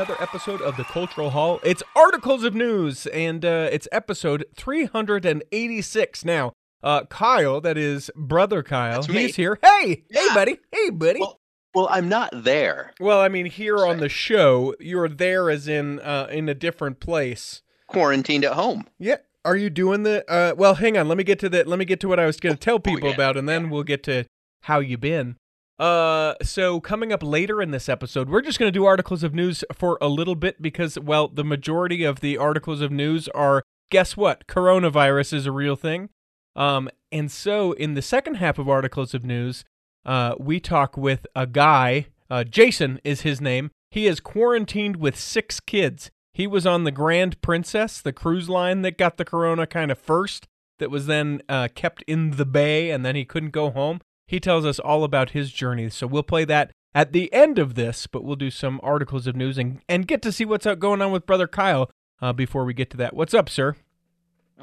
another episode of the Cultural Hall. It's Articles of News, and uh, it's episode 386 now. Uh, Kyle, that is brother Kyle, he's here. Hey, hey, buddy. Hey, buddy. Well, Well, I'm not there. Well, I mean, here on the show, you're there as in uh, in a different place. Quarantined at home. Yeah. Are you doing the? Uh, well, hang on. Let me get to the. Let me get to what I was going to tell people yeah. about, and then we'll get to how you been. Uh, so coming up later in this episode, we're just going to do articles of news for a little bit because, well, the majority of the articles of news are. Guess what? Coronavirus is a real thing. Um, and so in the second half of articles of news, uh, we talk with a guy. Uh, Jason is his name. He is quarantined with six kids. He was on the Grand Princess, the cruise line that got the corona kind of first, that was then uh, kept in the bay, and then he couldn't go home. He tells us all about his journey. So we'll play that at the end of this, but we'll do some articles of news and, and get to see what's going on with brother Kyle uh, before we get to that. What's up, sir?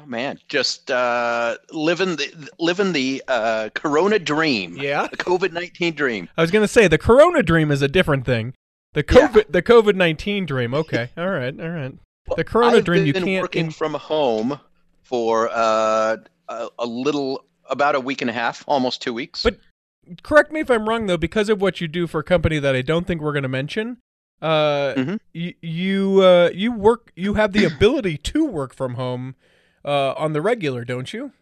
Oh man, just uh, living the living the uh, Corona dream. Yeah. The COVID nineteen dream. I was gonna say the Corona dream is a different thing. The Yeah. COVID, the COVID nineteen dream. Okay, all right, all right. The Corona I've dream you can't. working in- from home for uh, a, a little about a week and a half, almost two weeks. But- correct me if I'm wrong though, because of what you do for a company that I don't think we're gonna mention. Uh, Mhm. y- you uh, you work. You have the ability to work from home uh, on the regular, don't you?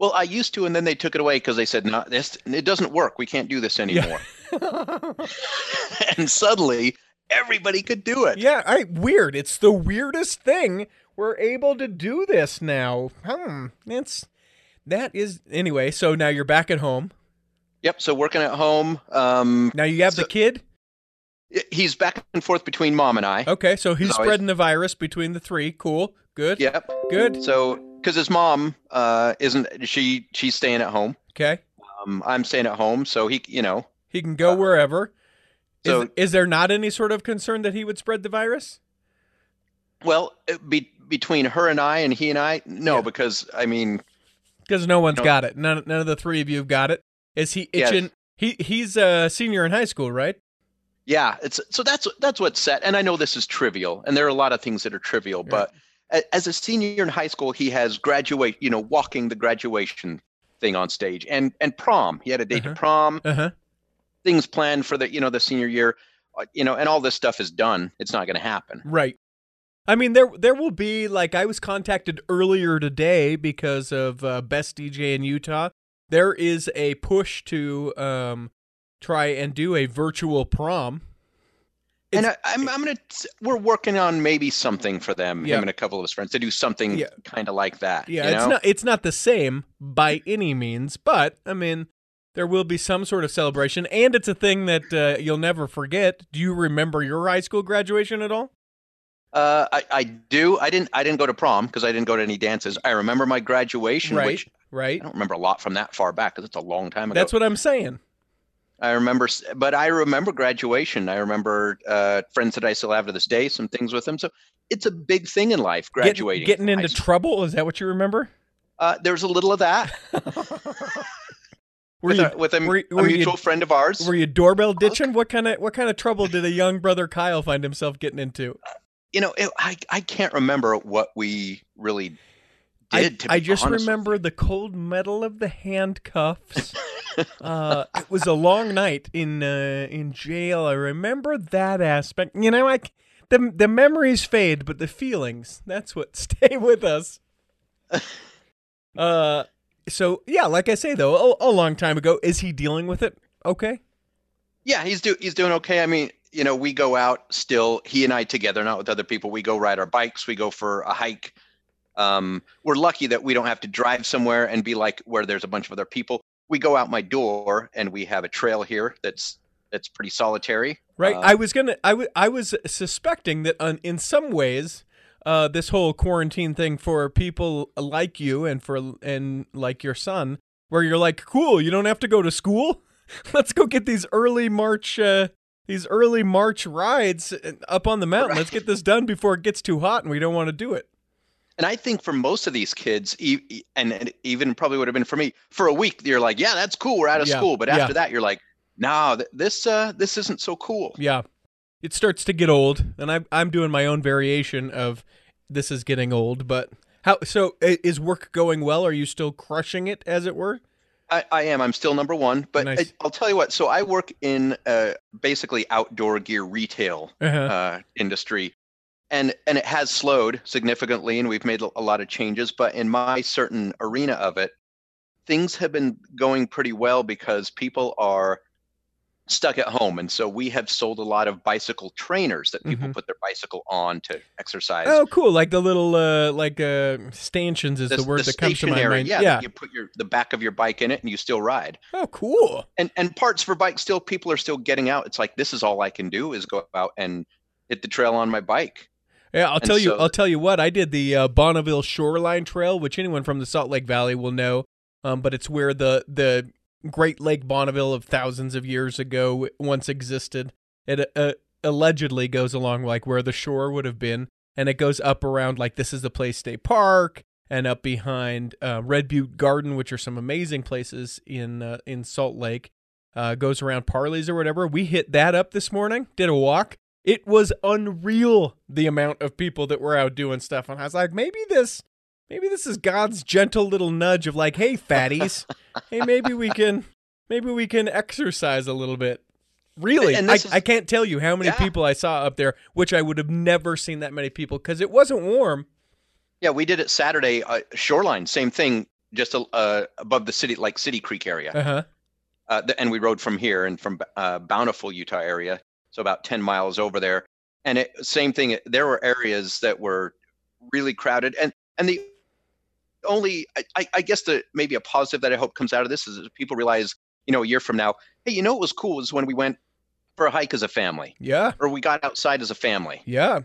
well, I used to, and then they took it away because they said, "No, this it doesn't work. We can't do this anymore." and suddenly, everybody could do it. yeah, I weird. It's the weirdest thing. We're able to do this now. Hmm. It's that is anyway. So now you're back at home. Yep. So working at home. Um, Now you have the kid. he's back and forth between mom and I. Okay, so he's always. spreading the virus between the three. Cool. Good. Yep. Good. So, because his mom uh, isn't she? She's staying at home. Okay. Um, I'm staying at home, so he, you know, He can go wherever. Is, so- is there not any sort of concern that he would spread the virus? well, it be, between her and I, and he and I, no, Yeah. because I mean, Because no one's No. got it. None, none of the three of you have got it. Is he Yes. itching? He he's a senior in high school, right? yeah, it's so that's that's what's set. And I know this is trivial, and there are a lot of things that are trivial, but as a senior in high school, he has graduate, you know, walking the graduation thing on stage, and and prom. He had a date Uh-huh. to prom. Uh huh. Things planned for the, you know, the senior year. uh, You know, and all this stuff is done. It's not going to happen. Right. I mean, there there will be like I was contacted earlier today because of uh, Best DJ in Utah. There is a push to um, try and do a virtual prom. and I, It's- I'm, I'm gonna. We're working on maybe something for them. Yeah. Him and a couple of his friends to do something Yeah. kind of like that. Yeah, it's know? not it's not the same by any means, but I mean, there will be some sort of celebration, and it's a thing that uh, you'll never forget. Do you remember your high school graduation at all? Uh, I, I do. I didn't. I didn't go to prom because I didn't go to any dances. I remember my graduation, Right. which Right. I don't remember a lot from that far back because it's a long time ago. That's what I'm saying. I remember, but I remember graduation. I remember uh, friends that I still have to this day. Some things with them. So it's a big thing in life. Graduating. getting, into trouble is that what you remember? uh, there's a little of that Were with, you a, with a, were- a were you- mutual friend of ours. were you doorbell ditching? What kind of what kind of trouble did a young brother Kyle find himself getting into? You know, it, I I can't remember what we really I, did. to I just remember the cold metal of the handcuffs. uh, it was a long night in uh, in jail. I remember that aspect. You know, I c- the the memories fade, but the feelings that's what stay with us. Uh, so yeah, like I say though, a, a long time ago, is he dealing with it? Okay. Yeah, he's do he's doing okay. I mean, you know, we go out still, he and I together, not with other people. We go ride our bikes, we go for a hike. Um, we're lucky that we don't have to drive somewhere and be like where there's a bunch of other people. We go out my door and we have a trail here that's that's pretty solitary. Right. Uh, I was gonna. I wa- I was suspecting that on, in some ways, uh, this whole quarantine thing for people like you and for and like your son, where you're like, cool, you don't have to go to school. Let's go get these early March, uh, these early March rides uh, up on the mountain. Let's get this done before it gets too hot and we don't want to do it. And I think for most of these kids, and, even probably would have been for me, for a week, you're like, yeah, that's cool. We're out of Yeah, school. But yeah. after that, you're like, no, this uh, this isn't so cool. Yeah. It starts to get old, and I'm I'm doing my own variation of this is getting old, but how so is work going well? Are you still crushing it as it were? I, I am. I'm still number one. But Nice. I, I'll tell you what. So I work in uh, basically outdoor gear retail Uh-huh. uh, industry, and and it has slowed significantly, and we've made a lot of changes. But in my certain arena of it, things have been going pretty well because people are stuck at home, and so we have sold a lot of bicycle trainers that people Mhm. put their bicycle on to exercise. Oh, cool! Like the little uh like uh stanchions is the, The- word the that comes to my mind. yeah, yeah. You put your the back of your bike in it, and you still ride. Oh, cool. and and parts for bikes still people are still getting out it's like this is all i can do is go out and hit the trail on my bike Yeah, I'll And tell you. I'll tell you what. I did the uh, Bonneville Shoreline Trail, which anyone from the Salt Lake Valley will know. Um, but it's where the the Great Lake Bonneville of thousands of years ago once existed. It uh, allegedly goes along like where the shore would have been, and it goes up around like this is the Place State Park, and up behind uh, Red Butte Garden, which are some amazing places in uh, in Salt Lake. Uh, goes around Parley's or whatever. We hit that up this morning. Did a walk. It was unreal the amount of people that were out doing stuff, and I was like, maybe this, maybe this is God's gentle little nudge of like, hey, fatties, hey, maybe we can, maybe we can exercise a little bit. Really, And I, is- I can't tell you how many Yeah. people I saw up there, which I would have never seen that many people because it wasn't warm. yeah we did it saturday uh, shoreline same thing just uh, above the city like city creek area Uh huh. uh, th- and we rode from here and from uh, bountiful utah area so about 10 miles over there and it same thing there were areas that were really crowded and and the only I- I, guess the maybe a positive that i hope comes out of this is that people realize you know a year from now hey you know what was cool was when we went for a hike as a family Yeah. or we got outside as a family Yeah.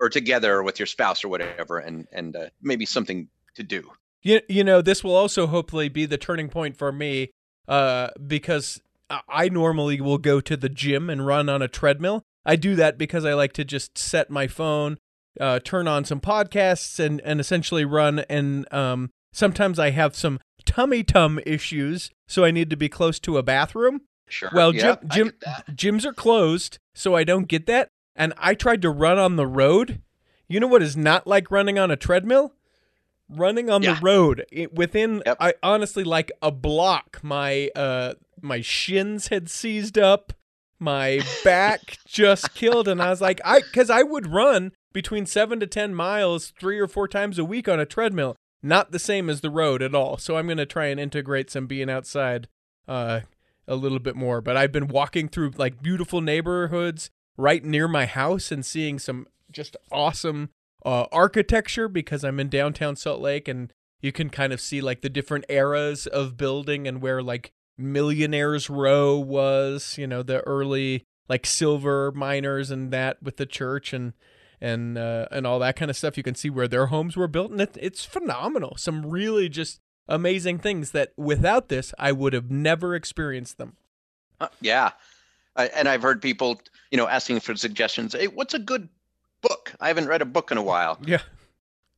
or together or with your spouse or whatever and and uh, maybe something to do You, you know, this will also hopefully be the turning point for me uh, because I normally will go to the gym and run on a treadmill. I do that because I like to just set my phone, uh, turn on some podcasts, and, and essentially run. And um, sometimes I have some tummy tum issues, so I need to be close to a bathroom. sure Well, yeah, Jim, I Jim, get that. gyms are closed, so I don't get that. And I tried to run on the road. You know what is not like running on a treadmill? Running on Yeah. the road it, within, Yep. I honestly like a block. My uh, my shins had seized up, my back just killed, and I was like, I because I would run between seven to ten miles three or four times a week on a treadmill. Not the same as the road at all. So I'm gonna try and integrate some being outside. Uh, a little bit more. But I've been walking through like beautiful neighborhoods right near my house and seeing some just awesome uh, architecture because I'm in downtown Salt Lake and you can kind of see like the different eras of building and where like Millionaires Row was, you know, the early like silver miners and that with the church and and uh, and all that kind of stuff. You can see where their homes were built, and it, it's phenomenal. Some really just amazing things that without this I would have never experienced them. Uh, yeah I, and i've heard people you know asking for suggestions hey what's a good book i haven't read a book in a while Yeah.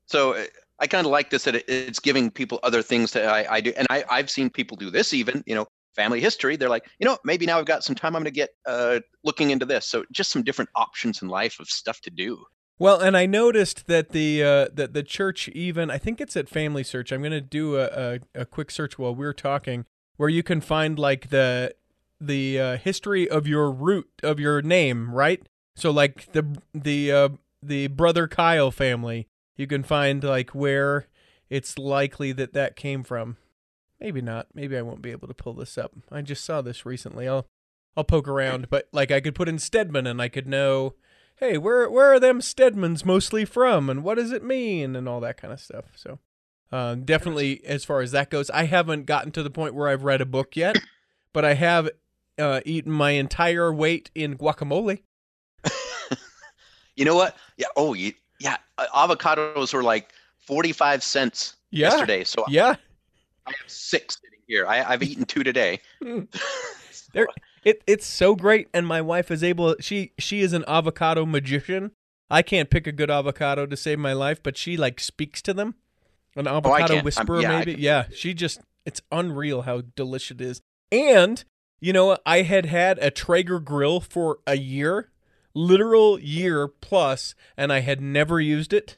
so uh, i kind of like this that it's giving people other things that I, I do and I, i've seen people do this even you know family history they're like you know maybe now i've got some time i'm going to get uh, looking into this so just some different options in life of stuff to do Well, and I noticed that the uh, that the church even I think it's at Family Search. I'm going to do a, a a quick search while we're talking, where you can find like the the uh, history of your root of your name, right? So like the the uh, the brother Kyle family, you can find like where it's likely that that came from. Maybe not. Maybe I won't be able to pull this up. I just saw this recently. I'll I'll poke around, but like I could put in Steadman and I could know hey, where where are them Steadmans mostly from, and what does it mean, and all that kind of stuff. So, uh, definitely, as far as that goes, I haven't gotten to the point where I've read a book yet, but I have uh, eaten my entire weight in guacamole. you know what yeah oh you, yeah avocados were like 45 cents Yeah, yesterday so yeah. I have six sitting here I, i've eaten two today There- It it's so great, and my wife is able. She she is an avocado magician. I can't pick a good avocado to save my life, but she like speaks to them. An oh, avocado can. I'm- whisperer, yeah, maybe. Yeah, she just it's unreal how delicious it is. And you know. I had had a Traeger grill for a year, literal year plus, and I had never used it.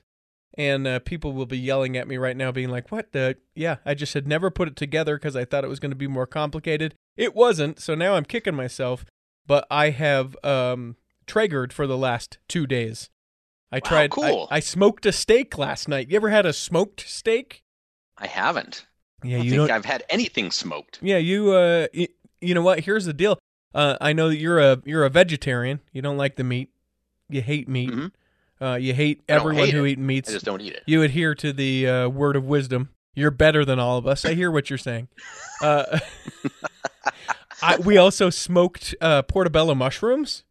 And uh, people will be yelling at me right now, being like, "What the? Yeah, I just had never put it together because I thought it was going to be more complicated. It wasn't. So now I'm kicking myself. But I have um, Traegered for the last two days. I Wow, tried. I- cool. I, smoked a steak last night. You ever had a smoked steak? I haven't. Yeah, I don't you think know. I've had anything smoked. Yeah, you. Uh, y- you know what? Here's the deal. Uh, I know that you're a you're a vegetarian. You don't like the meat. You hate meat. Mhm. Uh, you hate everyone hate who it. eats meats. I just don't eat it. You adhere to the uh, word of wisdom. You're better than all of us. I hear what you're saying. Uh, I, we also smoked uh, portobello mushrooms.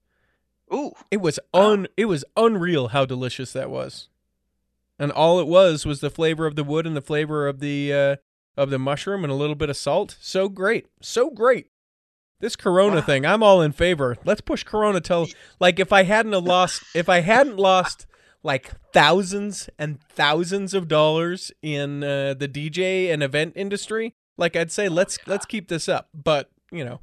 Ooh, It was un it was unreal how delicious that was. And all it was was the flavor of the wood and the flavor of the uh, of the mushroom and a little bit of salt. So great. So great. This corona Wow. thing, I'm all in favor. Let's push corona till like if I hadn't lost if I hadn't lost like thousands and thousands of dollars in uh, the DJ and event industry, like I'd say let's let's keep this up. But, you know,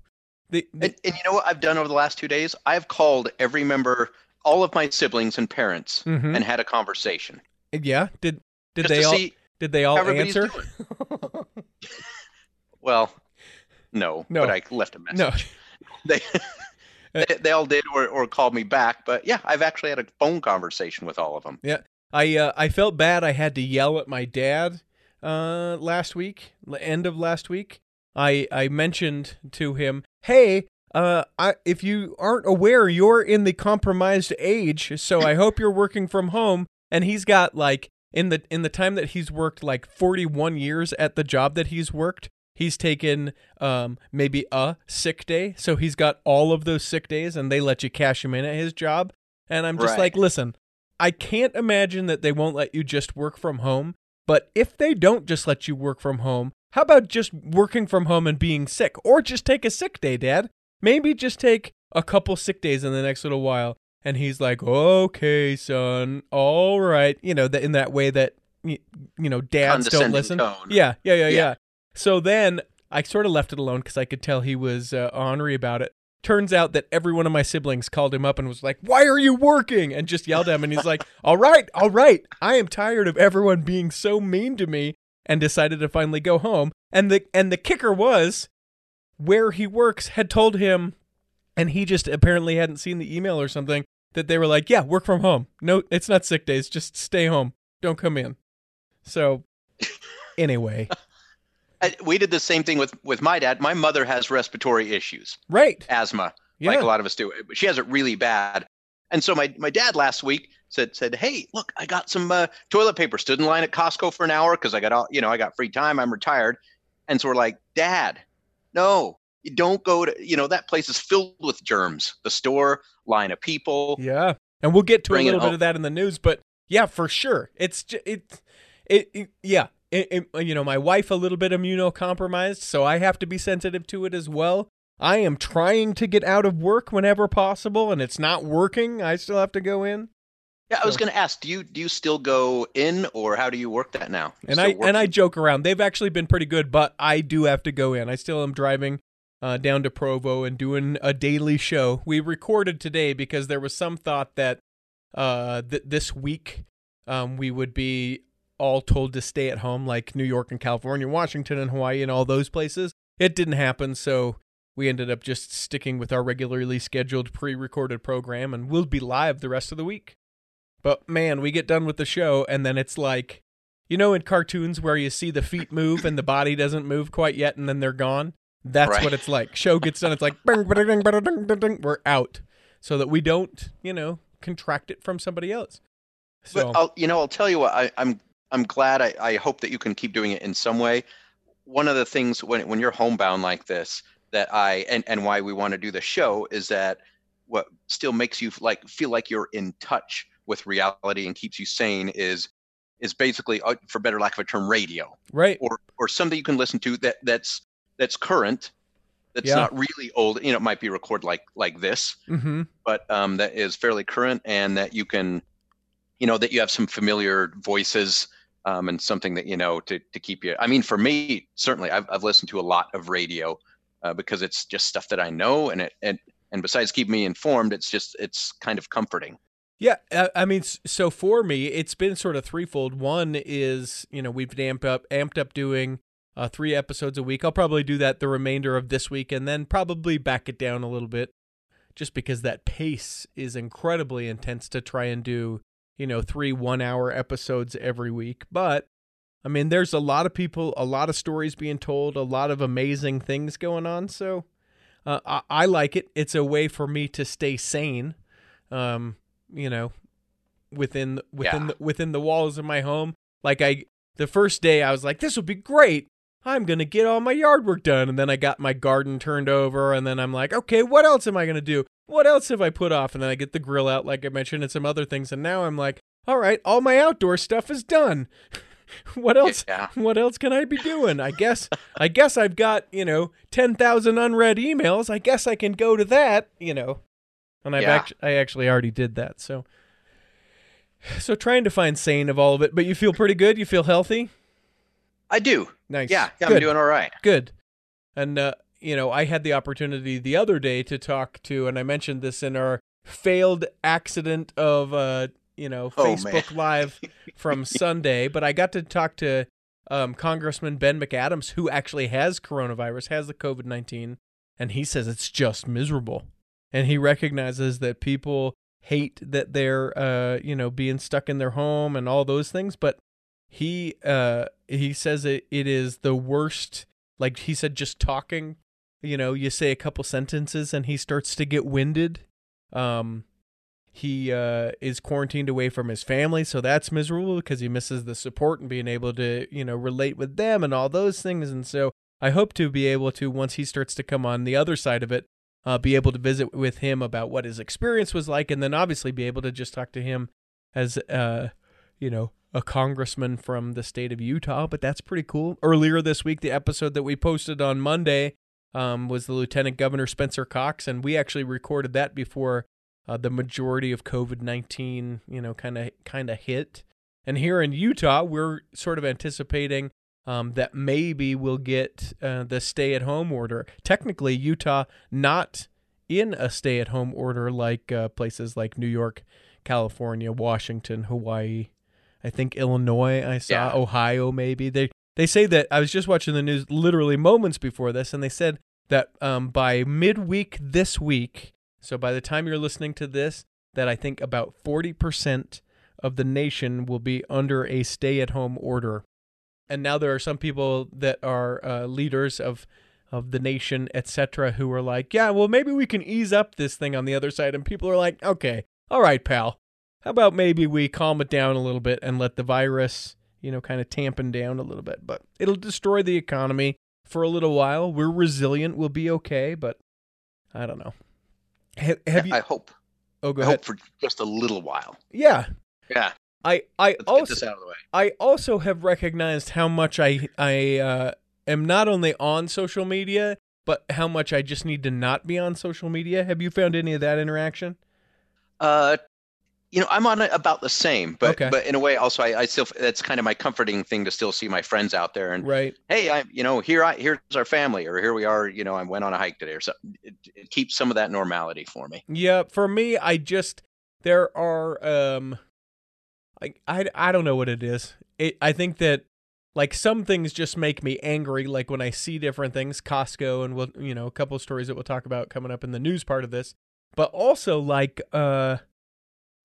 the, the and, and you know what I've done over the last two days? I've called every member, all of my siblings and parents, Mhm. and had a conversation. yeah, did did just they all did they all answer? Well, no, No. but I left a message. No. They, they they all did or, or called me back, but yeah, I've actually had a phone conversation with all of them. Yeah. I uh, I felt bad. I had to yell at my dad uh, last week, end of last week. I I mentioned to him, "Hey, uh, I, if you aren't aware, you're in the compromised age, so I hope you're working from home." And he's got like in the in the time that he's worked like 41 years at the job that he's worked, he's taken um maybe a sick day. So he's got all of those sick days, and they let you cash him in at his job. And I'm just Right. like, listen, I can't imagine that they won't let you just work from home. But if they don't just let you work from home, how about just working from home and being sick? Or just take a sick day, Dad? Maybe just take a couple sick days in the next little while. And he's like, okay, son, all right. You know, that in that way that, you know, dads don't listen. tone. Yeah, yeah, yeah, Yeah. So then I sort of left it alone because I could tell he was uh, ornery about it. Turns out that every one of my siblings called him up and was like, "Why are you working?" and just yelled at him. And he's like, "All right, all right, I am tired of everyone being so mean to me," and decided to finally go home. And the and the kicker was, where he works had told him, and he just apparently hadn't seen the email or something that they were like, "Yeah, work from home. No, it's not sick days. Just stay home. Don't come in." So, anyway, we did the same thing with with my dad. My mother has respiratory issues, right? asthma, Yeah. like a lot of us do. But she has it really bad. And so my my dad last week said said, "Hey, look, I got some uh, toilet paper. Stood in line at Costco for an hour because I got all you know I got free time. I'm retired." And so we're like, "Dad, no, you don't go to you know that place is filled with germs. The store, line of people. Yeah, and we'll get to a little bit home. of that in the news, but yeah, for sure, it's it, it, it yeah, it, it- you know, my wife a little bit immunocompromised, so I have to be sensitive to it as well. I am trying to get out of work whenever possible, and it's not working. I still have to go in, Yeah, I was going to ask, do you do you still go in or how do you work that now? You and I and I joke around. They've actually been pretty good, but I do have to go in. I still am driving uh, down to Provo and doing a daily show. We recorded today because there was some thought that uh, th- this week um, we would be all told to stay at home, like New York and California, Washington and Hawaii and all those places. It didn't happen, so we ended up just sticking with our regularly scheduled pre-recorded program, and we'll be live the rest of the week. But man, we get done with the show, and then it's like, you know, in cartoons where you see the feet move and the body doesn't move quite yet, and then they're gone. That's Right. what it's like. Show gets done, it's like we're out, so that we don't, you know, contract it from somebody else. So But I'll, you know, I'll tell you what. I, I'm I'm glad. I, I hope that you can keep doing it in some way. One of the things when when you're homebound like this that I and and why we want to do the show is that what still makes you like feel like you're in touch with reality and keeps you sane is is basically uh, for better lack of a term radio right, or or something you can listen to that that's that's current that's Yeah. not really old you know it might be recorded like like this mm-hmm. but um, that is fairly current and that you can you know that you have some familiar voices um, and something that you know to to keep you. I mean, for me, certainly, I've I've listened to a lot of radio uh, because it's just stuff that I know, and it and and besides keeping me informed, it's just it's kind of comforting. Yeah, I mean, so for me, it's been sort of threefold. One is, you know, we've amped up, amped up doing uh, three episodes a week. I'll probably do that the remainder of this week, and then probably back it down a little bit, just because that pace is incredibly intense to try and do, you know, three one-hour episodes every week. But I mean, there's a lot of people, a lot of stories being told, a lot of amazing things going on. So uh, I, I like it. It's a way for me to stay sane. Um, you know, within within Yeah. the, within the walls of my home. Like I the first day I was like this will be great. I'm going to get all my yard work done and then I got my garden turned over and then I'm like, "Okay, what else am I going to do? What else have I put off?" And then I get the grill out like I mentioned and some other things and now I'm like, "All right, all my outdoor stuff is done." what else Yeah. what else can I be doing? I guess I guess I've got, you know, 10,000 unread emails. I guess I can go to that, you know. And I've Yeah. act- I actually already did that. So so trying to find sane of all of it, but you feel pretty good? You feel healthy? I do. Nice. Yeah, yeah. I'm doing all right. Good. And uh, you know, I had the opportunity the other day to talk to, and I mentioned this in our failed accident of uh, you know, Oh, man. Facebook Live from Sunday, but I got to talk to um, Congressman Ben McAdams, who actually has coronavirus, has the COVID nineteen, and he says it's just miserable, and he recognizes that people hate that they're uh, you know being stuck in their home and all those things, but he uh he says it, it is the worst like he said just talking you know you say a couple sentences and he starts to get winded. Um he uh is quarantined away from his family so that's miserable because he misses the support and being able to you know relate with them and all those things. And so i hope to be able to once he starts to come on the other side of it uh, be able to visit with him about what his experience was like and then obviously be able to just talk to him as uh you know a congressman from the state of Utah, but that's pretty cool. Earlier this week, the episode that we posted on Monday um, was the Lieutenant Governor Spencer Cox, and we actually recorded that before uh, the majority of COVID nineteen, you know, kind of kind of hit. And here in Utah, we're sort of anticipating um, that maybe we'll get uh, the stay at home order. Technically, Utah not in a stay at home order like uh, places like New York, California, Washington, Hawaii. I think Illinois. I saw Yeah. Ohio. Maybe they they say that I was just watching the news literally moments before this, and they said that um, by midweek this week, so by the time you're listening to this, that I think about forty percent of the nation will be under a stay-at-home order. And now there are some people that are uh, leaders of of the nation, etc., who are like, "Yeah, well, maybe we can ease up this thing on the other side." And people are like, "Okay, all right, pal, how about maybe we calm it down a little bit and let the virus, you know, kind of tamping down a little bit? But it'll destroy the economy for a little while. We're resilient. We'll be okay. But I don't know. Have, have you? I hope. oh, go I ahead. hope for just a little while. Yeah, Yeah. I I Let's also get this out of the way. I also have recognized how much I I uh, am not only on social media, but how much I just need to not be on social media. Have you found any of that interaction? Uh, you know, I'm on it about the same, but Okay. but in a way, also, I, I still that's kind of my comforting thing to still see my friends out there and Right. hey, I you know here I here's our family or here we are. You know, I went on a hike today or something. It, it keeps some of that normality for me. Yeah, for me, I just there are um, I I, I don't know what it is. It I think that like some things just make me angry. Like when I see different things, Costco, and we'll you know a couple of stories that we'll talk about coming up in the news part of this, but also like uh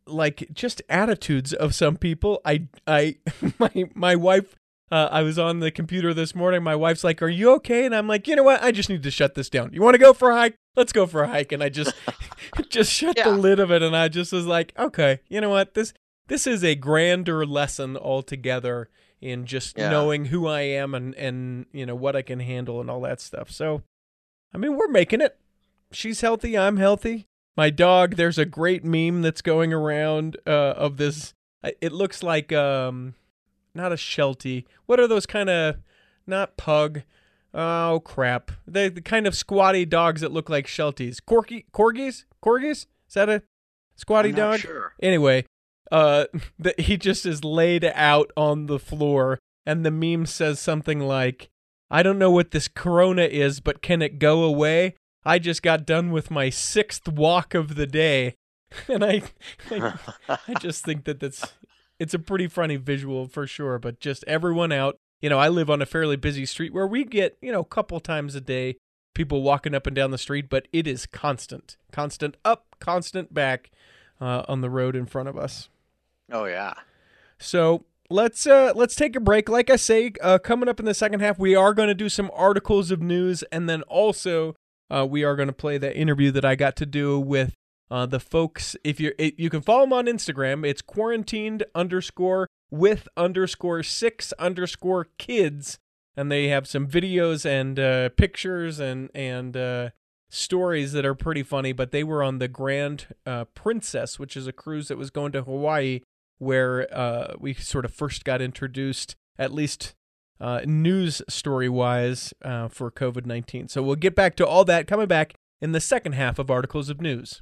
like just attitudes of some people. I I my my wife. Uh, I was on the computer this morning. My wife's like, "Are you okay?" And I'm like, "You know what? I just need to shut this down. You want to go for a hike? Let's go for a hike." And I just just shut the lid of it, and I just was like, "Okay, you know what? This this is a grander lesson altogether in just Yeah. knowing who I am and and you know what I can handle and all that stuff." So, I mean, we're making it. She's healthy. I'm healthy. My dog. There's a great meme that's going around uh, of this. It looks like um, not a sheltie. What are those kind of? Not pug. Oh crap! They the kind of squatty dogs that look like shelties. Corky corgis? Corgis? Is that a squatty dog? Sure. Anyway, uh, that he just is laid out on the floor, and the meme says something like, "I don't know what this corona is, but can it go away? I just got done with my sixth walk of the day." And I, I, I just think that that's it's a pretty funny visual for sure. But just everyone out. You know, I live on a fairly busy street where we get you know a couple times a day people walking up and down the street, but it is constant, constant up, constant back uh, on the road in front of us. Oh yeah. So let's uh, let's take a break. Like I say, uh, coming up in the second half, we are going to do some articles of news, and then also uh, we are going to play that interview that I got to do with uh, the folks. If you're, you can follow them on Instagram. It's quarantined underscore with underscore six underscore kids, and they have some videos and uh, pictures and and uh, stories that are pretty funny. But they were on the Grand uh, Princess, which is a cruise that was going to Hawaii, where uh, we sort of first got introduced, at least uh, news story wise, uh, for COVID nineteen. So we'll get back to all that coming back in the second half of articles of news.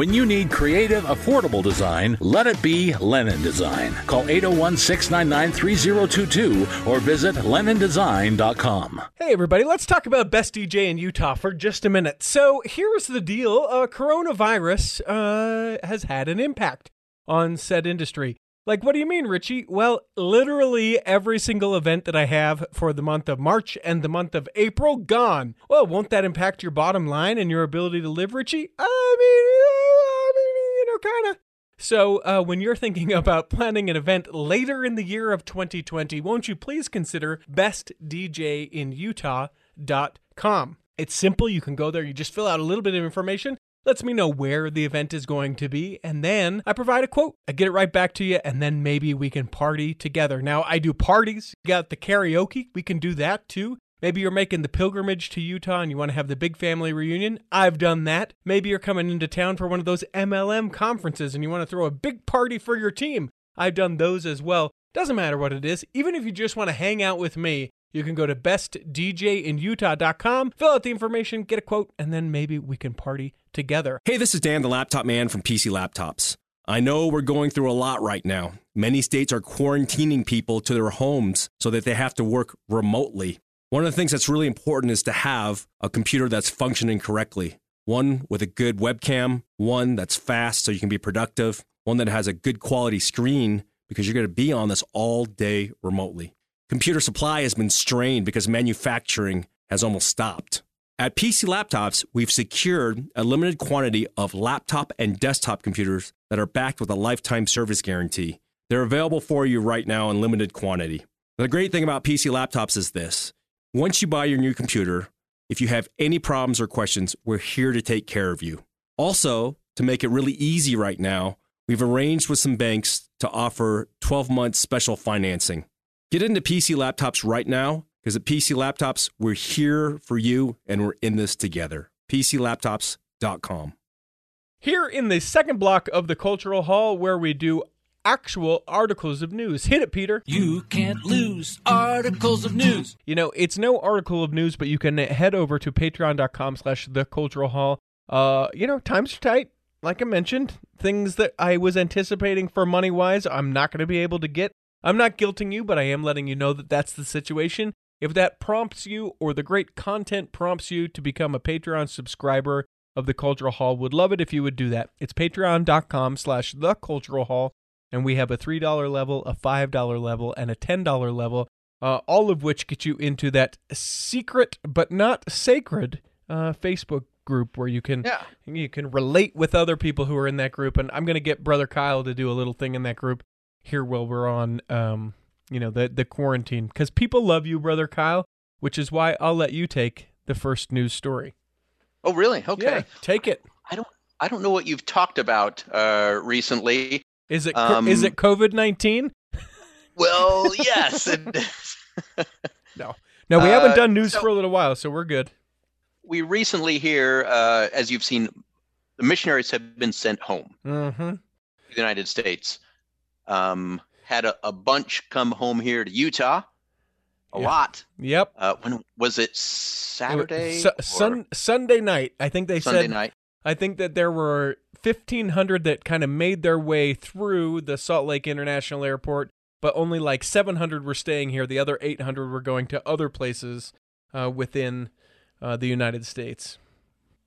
When you need creative, affordable design, let it be Lennon Design. Call 801 699 3022 or visit LennonDesign.com. Hey, everybody, let's talk about Best DJ in Utah for just a minute. So, here's the deal uh, coronavirus uh, has had an impact on said industry. Like, what do you mean, Richie? Well, literally every single event that I have for the month of March and the month of April, gone. Well, won't that impact your bottom line and your ability to live, Richie? I mean, I mean you know, kind of. So, uh, when you're thinking about planning an event later in the year of 2020, won't you please consider bestdjinutah.com? It's simple. You can go there, you just fill out a little bit of information, lets me know where the event is going to be, and then I provide a quote. I get it right back to you, and then maybe we can party together. Now, I do parties. You got the karaoke. We can do that too. Maybe you're making the pilgrimage to Utah and you want to have the big family reunion. I've done that. Maybe you're coming into town for one of those MLM conferences and you want to throw a big party for your team. I've done those as well. Doesn't matter what it is. Even if you just want to hang out with me, you can go to bestdjinutah.com, fill out the information, get a quote, and then maybe we can party together. Hey, this is Dan, the laptop man from PC Laptops. I know we're going through a lot right now. Many states are quarantining people to their homes so that they have to work remotely. One of the things that's really important is to have a computer that's functioning correctly. One with a good webcam, one that's fast so you can be productive, one that has a good quality screen because you're going to be on this all day remotely. Computer supply has been strained because manufacturing has almost stopped. At PC Laptops, we've secured a limited quantity of laptop and desktop computers that are backed with a lifetime service guarantee. They're available for you right now in limited quantity. The great thing about PC Laptops is this once you buy your new computer, if you have any problems or questions, we're here to take care of you. Also, to make it really easy right now, we've arranged with some banks to offer 12 month special financing. Get into PC Laptops right now because at PC Laptops, we're here for you and we're in this together. PCLaptops.com. Here in the second block of the Cultural Hall, where we do actual articles of news. Hit it, Peter. You can't lose articles of news. You know, it's no article of news, but you can head over to patreon.com slash the cultural hall. Uh, you know, times are tight. Like I mentioned, things that I was anticipating for money wise, I'm not going to be able to get. I'm not guilting you, but I am letting you know that that's the situation. If that prompts you or the great content prompts you to become a Patreon subscriber of the Cultural Hall, would love it if you would do that. It's patreon.com slash the cultural hall and we have a $3 level, a $5 level, and a $10 level, uh, all of which get you into that secret but not sacred uh, Facebook group where you can Yeah. you can relate with other people who are in that group. And I'm going to get brother Kyle to do a little thing in that group here while we're on, um, you know, the the quarantine because people love you, brother Kyle, which is why I'll let you take the first news story. Oh, really? Okay. Yeah, take it. I don't. I don't know what you've talked about uh, recently. Is it Um, is it COVID nineteen? Well, yes. is. No, we haven't Uh, done news so- for a little while, so we're good. we recently here, uh, as you've seen, the missionaries have been sent home Mm-hmm. to the United States. Um, had a, a bunch come home here to Utah. A Yeah. lot. Yep. Uh, when was it? Saturday. Su- sun, Sunday night. I think they Sunday said. night. I think that there were fifteen hundred that kind of made their way through the Salt Lake International Airport, but only like seven hundred were staying here. The other eight hundred were going to other places uh, within uh, the United States.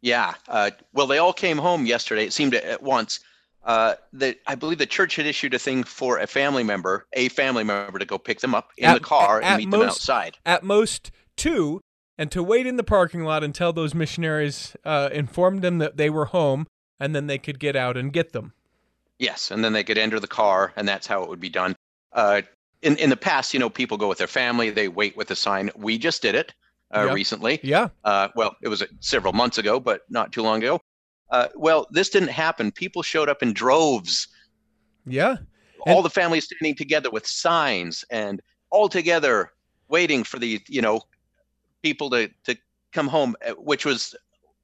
Yeah. Uh, well, they all came home yesterday. It seemed at once. Uh, that I believe the church had issued a thing for a family member, a family member, to go pick them up in At- the car at and meet them outside. At most two, and to wait in the parking lot until those missionaries uh, informed them that they were home, and then they could get out and get them. Yes, and then they could enter the car, and that's how it would be done. Uh, in in the past, you know, people go with their family, they wait with a sign. We just did it uh, Yep. recently. Yeah. Uh, well, it was several months ago, but not too long ago. Uh, well, this didn't happen. People showed up in droves. Yeah. all the families standing together with signs and all together waiting for the you know people to to come home, uh, which was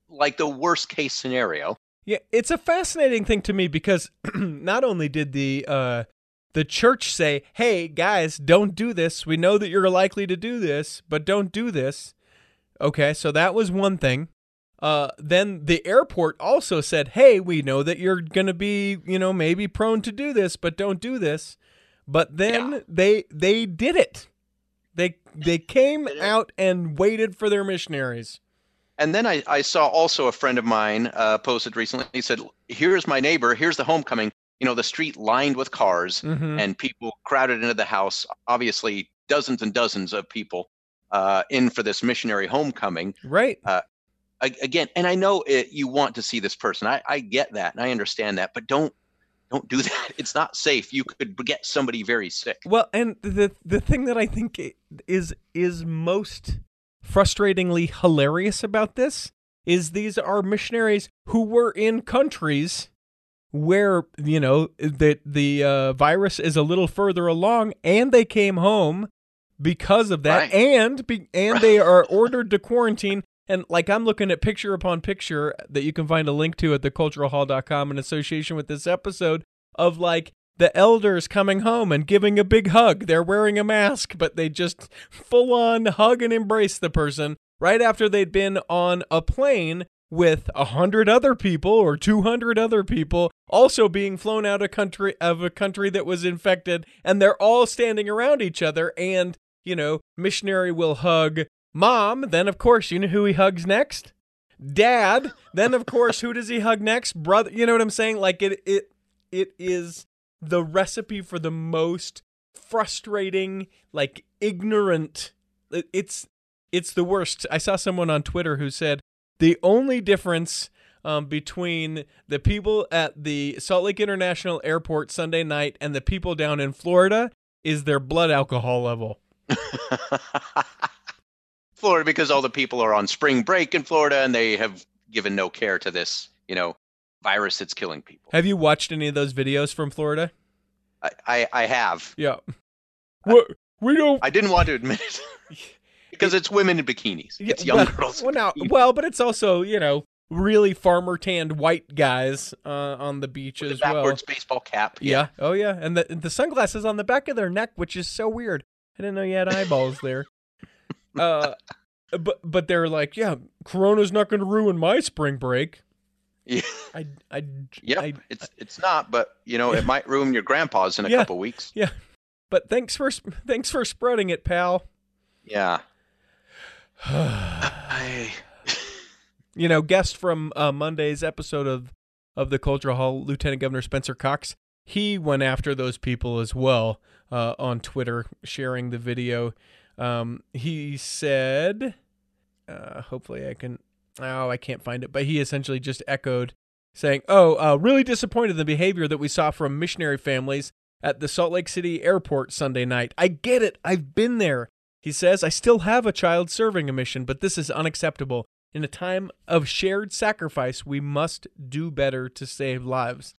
like the worst case scenario. Yeah, it's a fascinating thing to me because not only did the uh the church say, "Hey guys, don't do this. We know that you're likely to do this, but don't do this." Okay, so that was one thing. Uh then the airport also said, "Hey, we know that you're going to be, you know, maybe prone to do this, but don't do this." But then Yeah. they they did it. They they came out and waited for their missionaries. And then I, I saw also a friend of mine uh, posted recently. He said, "Here's my neighbor. Here's the homecoming. You know, the street lined with cars Mhm. and people crowded into the house. Obviously, dozens and dozens of people uh, in for this missionary homecoming. Right. A- again, and I know it, you want to see this person. I, I get that and I understand that, but don't don't do that. It's not safe. You could get somebody very sick. Well, and the the thing that I think is is most frustratingly hilarious about this is these are missionaries who were in countries where you know that the uh, virus is a little further along, and they came home because of that, Right. and be, and they are ordered to quarantine. And like I'm looking at picture upon picture that you can find a link to at theculturalhall.com in association with this episode of like the elders coming home and giving a big hug. They're wearing a mask, but they just full on hug and embrace the person right after they'd been on a plane with a hundred other people or two hundred other people also being flown out of country of a country that was infected, and they're all standing around each other. And you know, missionary will hug mom. Then of course, you know who he hugs next. Dad. Then of course, who does he hug next? Brother. You know what I'm saying? Like it. It. It is the recipe for the most frustrating, like ignorant. it- It's it's the worst. I saw someone on Twitter who said the only difference um, between the people at the Salt Lake International Airport Sunday night and the people down in Florida is their blood alcohol level. Florida, because all the people are on spring break in Florida and they have given no care to this, you know, virus that's killing people. Have you watched any of those videos from Florida? I, I, I have. Yeah. What we don't. I didn't want to admit it because it's women in bikinis. Yeah, It's young well, girls. Well, now, well, but it's also you know really farmer tanned white guys uh, on the beach with as well. backwards baseball cap. Yeah. Oh yeah, and the the sunglasses on the back of their neck, which is so weird. I didn't know you had eyeballs there. Uh, but but they're like, yeah, Corona's not going to ruin my spring break. Yeah. I I Yep. I, it's it's not, but you know, it might ruin your grandpa's in a Yeah. couple weeks. Yeah, but thanks for thanks for spreading it, pal. Yeah. I, you know, guest from uh, Monday's episode of of the Cultural Hall, Lieutenant Governor Spencer Cox. He went after those people as well uh, on Twitter, sharing the video. Um, he said, uh, "Hopefully, I can." Oh, I can't find it, but he essentially just echoed, saying, "Oh, uh, really disappointed in the behavior that we saw from missionary families at the Salt Lake City airport Sunday night. I get it. I've been there." He says, I still have a child serving a mission, but this is unacceptable. in a time of shared sacrifice, we must do better to save lives.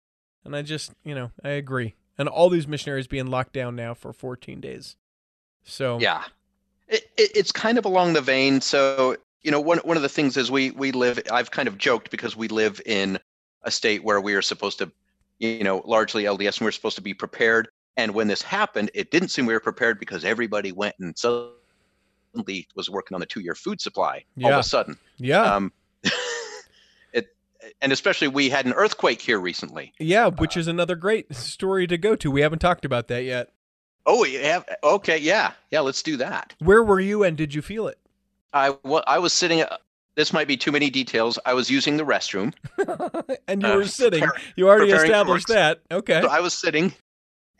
And I just, you know, I agree. And all these missionaries being locked down now for 14 days. So Yeah, it, it, it's kind of along the vein. So you know, one one of the things is we we live. I've kind of joked because we live in a state where we are supposed to, you know, largely LDS, and we're supposed to be prepared. And when this happened, it didn't seem we were prepared because everybody went and suddenly was working on the two year food supply all of a sudden. yeah, Um, it, and especially we had an earthquake here recently. yeah, which is another great story to go to. We haven't talked about that yet. Oh, have okay, yeah, yeah. Let's do that. Where were you and did you feel it? I wa- I was sitting. uh, This might be too many details. I was using the restroom. and you Uh, were sitting. you already established that. Okay. So I was sitting,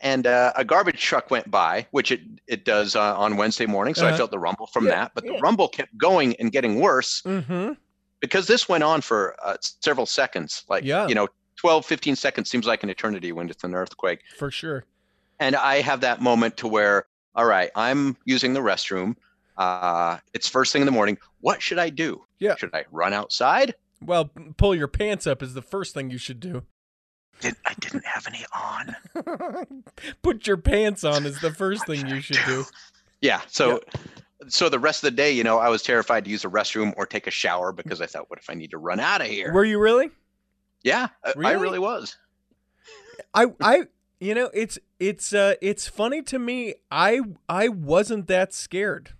and uh, a garbage truck went by, which it it does uh, on Wednesday morning. So Uh-huh. I felt the rumble from Yeah, that, but yeah. the rumble kept going and getting worse Mm-hmm. because this went on for uh, several seconds. Like Yeah. you know, 12, 15 seconds seems like an eternity when it's an earthquake. For sure. And I have that moment to where, all right, I'm using the restroom. Uh, it's first thing in the morning. What should I do? Yeah. Should I run outside? Well, pull your pants up is the first thing you should do. Did, I didn't have any on. Put your pants on is the first thing you should do. Yeah. So, so the rest of the day, you know, I was terrified to use the restroom or take a shower because I thought, what if I need to run out of here? Were you really? yeah, I- I Really? really was. I I you know, it's it's uh it's funny to me. I I wasn't that scared.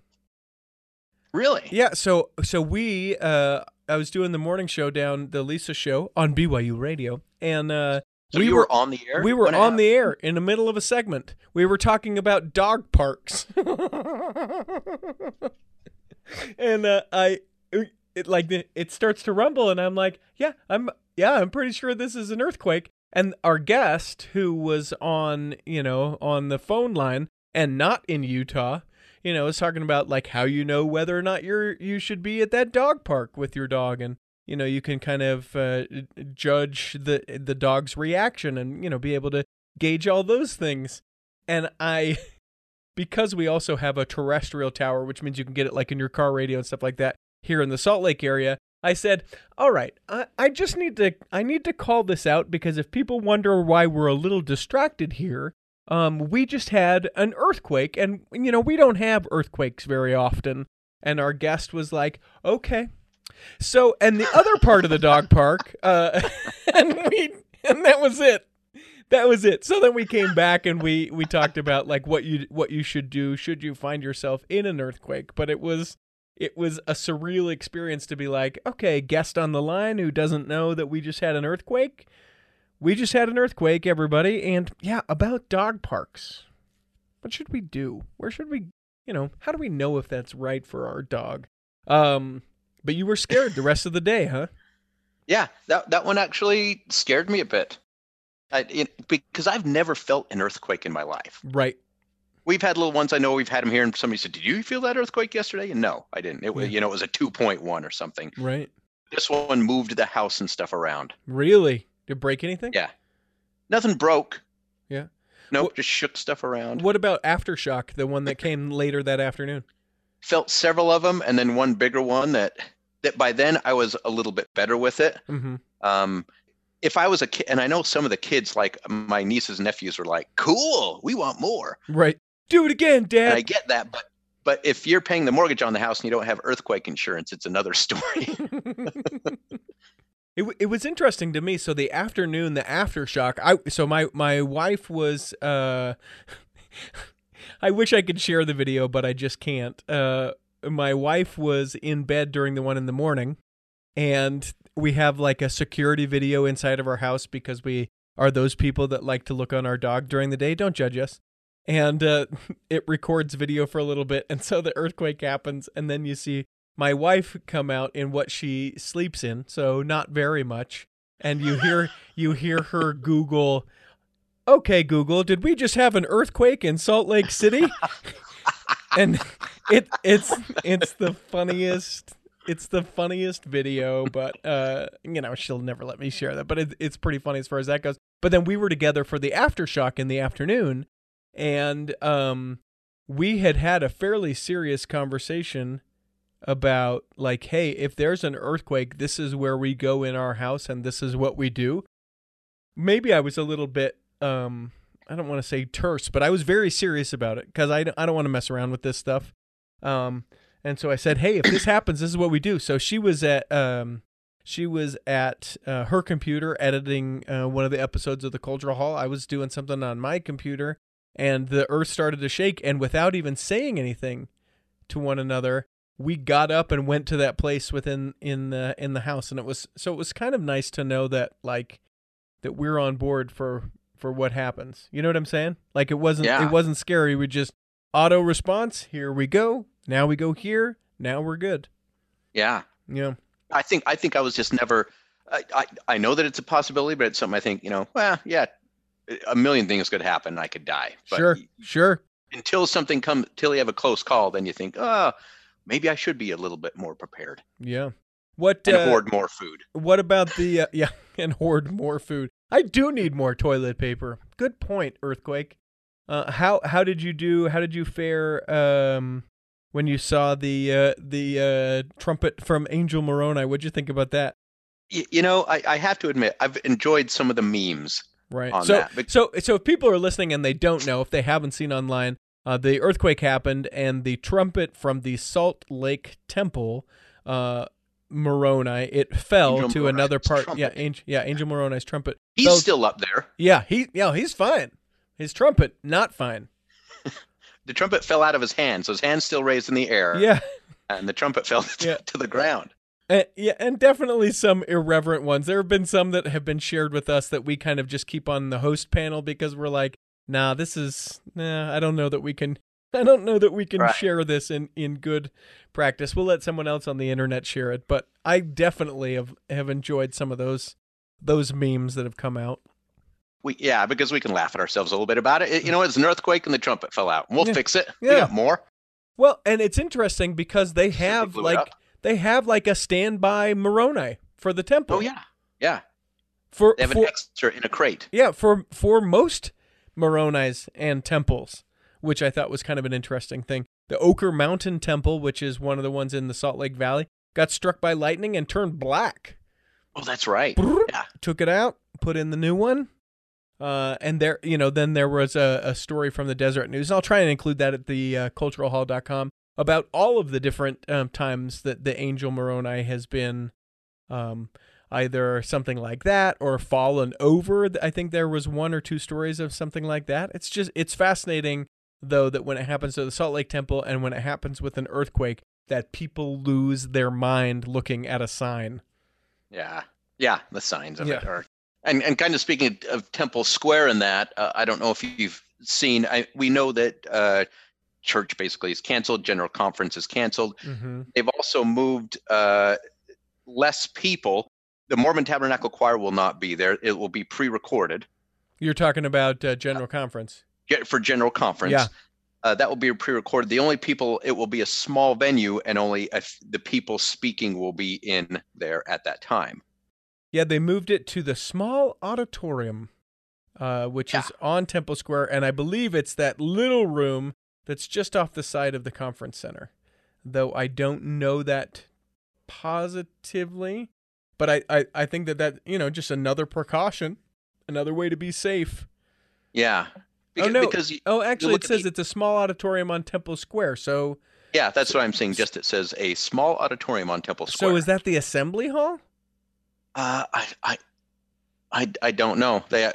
Really? Yeah, so so we uh I was doing the morning show down the Lisa show on BYU radio and uh So we you were were on the air. we were on happened? the air in the middle of a segment. We were talking about dog parks. and uh, I it like it starts to rumble and I'm like, "Yeah, I'm yeah, I'm pretty sure this is an earthquake." And our guest who was on, you know, on the phone line and not in Utah, you know, is talking about like how you know whether or not you're you should be at that dog park with your dog. And you know you can kind of uh, judge the the dog's reaction and you know be able to gauge all those things. And i because we also have a terrestrial tower which means you can get it like in your car radio and stuff like that here in the salt lake area i said all right i, I just need to i need to call this out because if people wonder why we're a little distracted here um we just had an earthquake and you know we don't have earthquakes very often and our guest was like okay so, and the other part of the dog park, uh, and we, and that was it. That was it. So then we came back and we we talked about like what you what you should do should you find yourself in an earthquake. But it was it was a surreal experience to be like, okay, guest on the line who doesn't know that we just had an earthquake. We just had an earthquake, everybody, and yeah, about dog parks. What should we do? Where should we, you know, how do we know if that's right for our dog? Um, but you were scared the rest of the day, huh? Yeah, that that one actually scared me a bit. I, it, because I've never felt an earthquake in my life. Right. We've had little ones. I know we've had them here, and somebody said, "Did you feel that earthquake yesterday?" And no, I didn't. It was, Yeah. you know, it was a two point one or something. Right. This one moved the house and stuff around. Really? Did it break anything? Yeah. Nothing broke. Yeah. Nope, What- just shook stuff around. What about aftershock, the one that came later that afternoon? Felt several of them, and then one bigger one that that by then I was a little bit better with it. Mm-hmm. Um, if I was a kid, and I know some of the kids, like my nieces and nephews, were like, "Cool, we want more." Right. Do it again, And Dad. I get that, but but if you're paying the mortgage on the house and you don't have earthquake insurance, it's another story. it, it was interesting to me. So the afternoon, the aftershock. I so my my wife was. uh I wish I could share the video, but I just can't. Uh, my wife was in bed during the one in the morning, and we have like a security video inside of our house because we are those people that like to look on our dog during the day. Don't judge us. And uh, it records video for a little bit, and so the earthquake happens, and then you see my wife come out in what she sleeps in, so not very much. And you hear you hear her Google, "Okay, Google, did we just have an earthquake in Salt Lake City?" and it it's it's the funniest it's the funniest video, but uh, you know she'll never let me share that. But it, it's pretty funny as far as that goes. But then we were together for the aftershock in the afternoon, and um, we had had a fairly serious conversation about like, hey, if there's an earthquake, this is where we go in our house and this is what we do. Maybe I was a little bit um I don't want to say terse, but I was very serious about it because I, I don't want to mess around with this stuff. Um, and so I said, hey, if this happens, this is what we do. So she was at um, she was at uh, her computer editing uh, one of the episodes of the Cultural Hall. I was doing something on my computer, and the earth started to shake. And without even saying anything to one another, we got up and went to that place within in the in the house. And it was so it was kind of nice to know that like that we're on board for for what happens. You know what I'm saying? Like it wasn't Yeah. it wasn't scary. We just auto response. Here we go. Now we go here. Now we're good. Yeah. Yeah. I think I think I was just never. I, I I know that it's a possibility, but it's something I think you know. Well, yeah, a million things could happen. I could die. But sure. Sure. Until something comes, until you have a close call, then you think, oh, maybe I should be a little bit more prepared Yeah. What and uh, hoard more food. what about the uh, yeah and hoard more food? I do need more toilet paper. Good point, earthquake. Uh, how how did you do? How did you fare um, when you saw the uh, the uh, trumpet from Angel Moroni? What'd you think about that? Y- you know, I, I have to admit, I've enjoyed some of the memes. Right. so that, so so if people are listening and they don't know, if they haven't seen online, uh, the earthquake happened and the trumpet from the Salt Lake Temple, uh, Moroni, it fell Angel to Moroni's another part. Yeah. Angel, yeah, Angel Moroni's trumpet. He's fell- still up there. Yeah, he yeah he's fine. His trumpet not fine. The trumpet fell out of his hand, so his hand's still raised in the air, Yeah. and the trumpet fell to, Yeah. to the ground. And, yeah, and definitely some irreverent ones. There have been some that have been shared with us that we kind of just keep on the host panel because we're like, nah, this is, nah, I don't know that we can, I don't know that we can Right. share this in in good practice. We'll let someone else on the internet share it, but I definitely have have enjoyed some of those those memes that have come out. We yeah, because we can laugh at ourselves a little bit about it. It- you know, it's an earthquake and the trumpet fell out. We'll Yeah. fix it. We Yeah. got more. Well, and it's interesting because they have like. They have like a standby Moroni for the temple. Oh yeah, yeah. for They have for, an extra in a crate. Yeah, for for most Moronis and temples, which I thought was kind of an interesting thing. The Oquirrh Mountain Temple, which is one of the ones in the Salt Lake Valley, got struck by lightning and turned black. Oh, that's right. Brrr. Yeah. Took it out, put in the new one. Uh, and there, you know, then there was a, a story from the Deseret News. I'll try and include that at the uh, culturalhall.com about all of the different um, times that the angel Moroni has been um, either something like that or fallen over. I think there was one or two stories of something like that. It's just it's fascinating though that when it happens to the Salt Lake Temple and when it happens with an earthquake that people lose their mind looking at a sign. Yeah, yeah. The signs of it are, and and kind of speaking of Temple Square and that, uh, I don't know if you've seen. I we know that uh, church basically is canceled. General conference is canceled. Mm-hmm. They've also moved uh, less people. The Mormon Tabernacle Choir will not be there. It will be pre-recorded You're talking about uh, General Conference. Ge- for general conference. Yeah. Uh, that will be pre-recorded. The only people, it will be a small venue, and only a f the people speaking will be in there at that time. Yeah, they moved it to the small auditorium, uh, which is on Temple Square, and I believe it's that little room that's just off the side of the conference center. Though I don't know that positively, but I, I, I think that that you know just another precaution, another way to be safe. Yeah. Because, oh no! because y- oh, actually, it says the- it's a small auditorium on Temple Square. So, yeah, that's what I'm saying. Just it says a small auditorium on Temple Square. so is that the assembly hall? Uh, I, I, I, I don't know. They,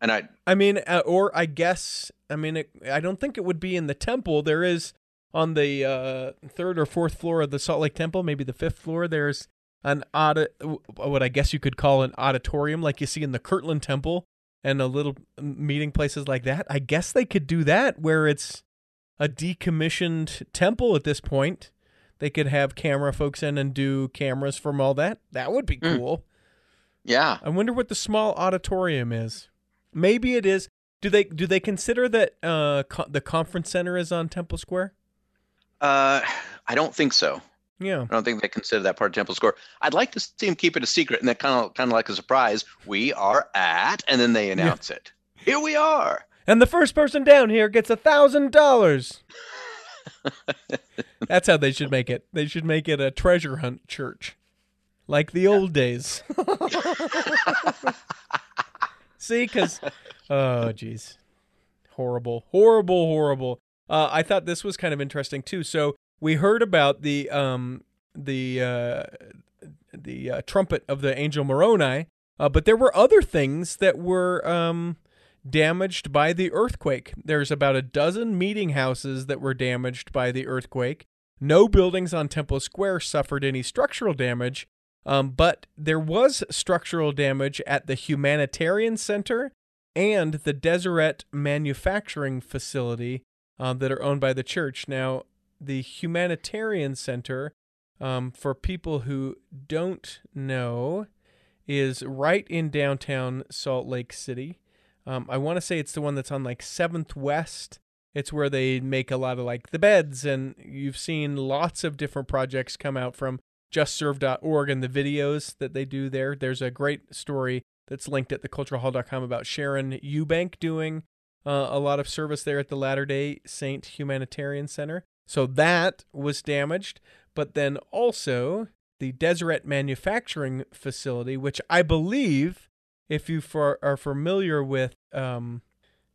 and I, I mean, uh, or I guess, I mean, it, I don't think it would be in the temple. There is on the uh, third or fourth floor of the Salt Lake Temple, maybe the fifth floor. There's an audit, what I guess you could call an auditorium, like you see in the Kirtland Temple and a little meeting places like that. I guess they could do that where it's a decommissioned temple at this point. They could have camera folks in and do cameras from all that. That would be Mm. cool. yeah, I wonder what the small auditorium is. Maybe it is. Do they do they consider that uh, co- the conference center is on Temple Square? uh, I don't think so. Yeah. I don't think they consider that part of Temple Square. I'd like to see them keep it a secret, and that kind of, kind of like a surprise. We are at, and then they announce it. Here we are. And the first person down here gets a thousand dollars. That's how they should make it. They should make it a treasure hunt church, like the old days. See, because oh, jeez, horrible, horrible, horrible. Uh, I thought this was kind of interesting too. So we heard about the um the uh, the uh, trumpet of the angel Moroni, uh, but there were other things that were um damaged by the earthquake. There's about a dozen meeting houses that were damaged by the earthquake. No buildings on Temple Square suffered any structural damage, um, but there was structural damage at the Humanitarian Center and the Deseret Manufacturing Facility uh, that are owned by the church. Now, the Humanitarian Center, um, for people who don't know, is right in downtown Salt Lake City. Um, I want to say it's the one that's on like 7th West. It's where they make a lot of like the beds, and you've seen lots of different projects come out from justserve.org and the videos that they do there. There's a great story that's linked at theculturalhall.com about Sharon Eubank doing uh, a lot of service there at the Latter day Saint Humanitarian Center. So that was damaged, but then also the Deseret Manufacturing Facility, which I believe if you for, are familiar with um,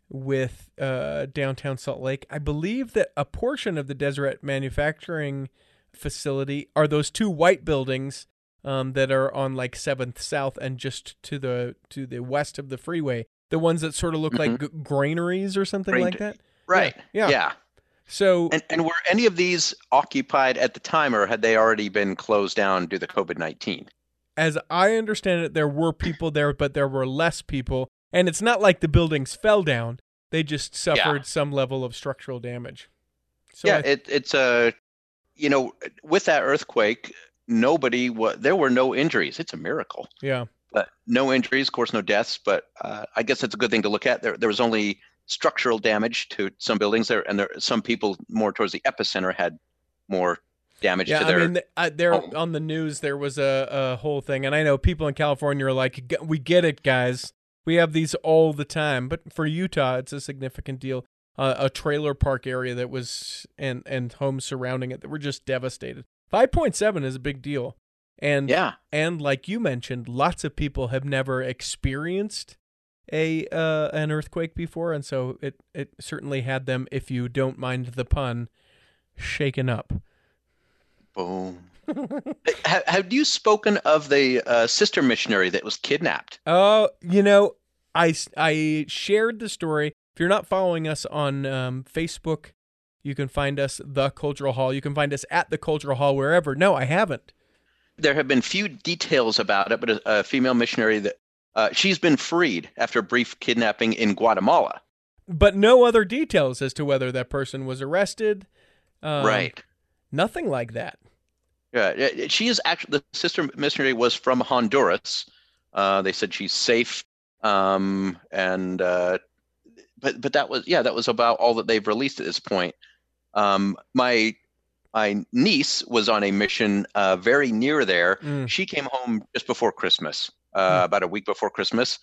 with uh, downtown Salt Lake, I believe that a portion of the Deseret manufacturing facility are those two white buildings um, that are on like Seventh South and just to the to the west of the freeway. The ones that sort of look like g- granaries or something Grain- like that. Right. Yeah. Yeah. So And and were any of these occupied at the time, or had they already been closed down due to COVID nineteen? as I understand it, there were people there, but there were less people, and it's not like the buildings fell down. They just suffered some level of structural damage. So yeah, I- it, it's a, you know, with that earthquake, nobody was. There were no injuries. It's a miracle. yeah. but no injuries, of course, no deaths. But uh, I guess that's a good thing to look at. There, there was only structural damage to some buildings there, and there some people more towards the epicenter had more damage Yeah, to I their. mean, th- uh, there home. on the news there was a, a whole thing, and I know people in California are like, "We get it, guys. We have these all the time." But for Utah, it's a significant deal. Uh, a trailer park area that was and and homes surrounding it that were just devastated. Five point seven is a big deal, and yeah, and like you mentioned, lots of people have never experienced a uh, an earthquake before, and so it it certainly had them, if you don't mind the pun, shaken up. boom. have, have you spoken of the uh, sister missionary that was kidnapped? Oh, you know, I I shared the story. If you're not following us on um, Facebook, you can find us the Cultural Hall. You can find us at the Cultural Hall wherever. No, I haven't. There have been few details about it, but a, a female missionary that uh, she's been freed after a brief kidnapping in Guatemala. But no other details as to whether that person was arrested. Um, right. Nothing like that. Yeah, she is actually the sister missionary was from Honduras. Uh, they said she's safe, um, and uh, but but that was yeah that was about all that they've released at this point. Um, my my niece was on a mission uh, very near there. Mm. She came home just before Christmas, uh, about a week before Christmas,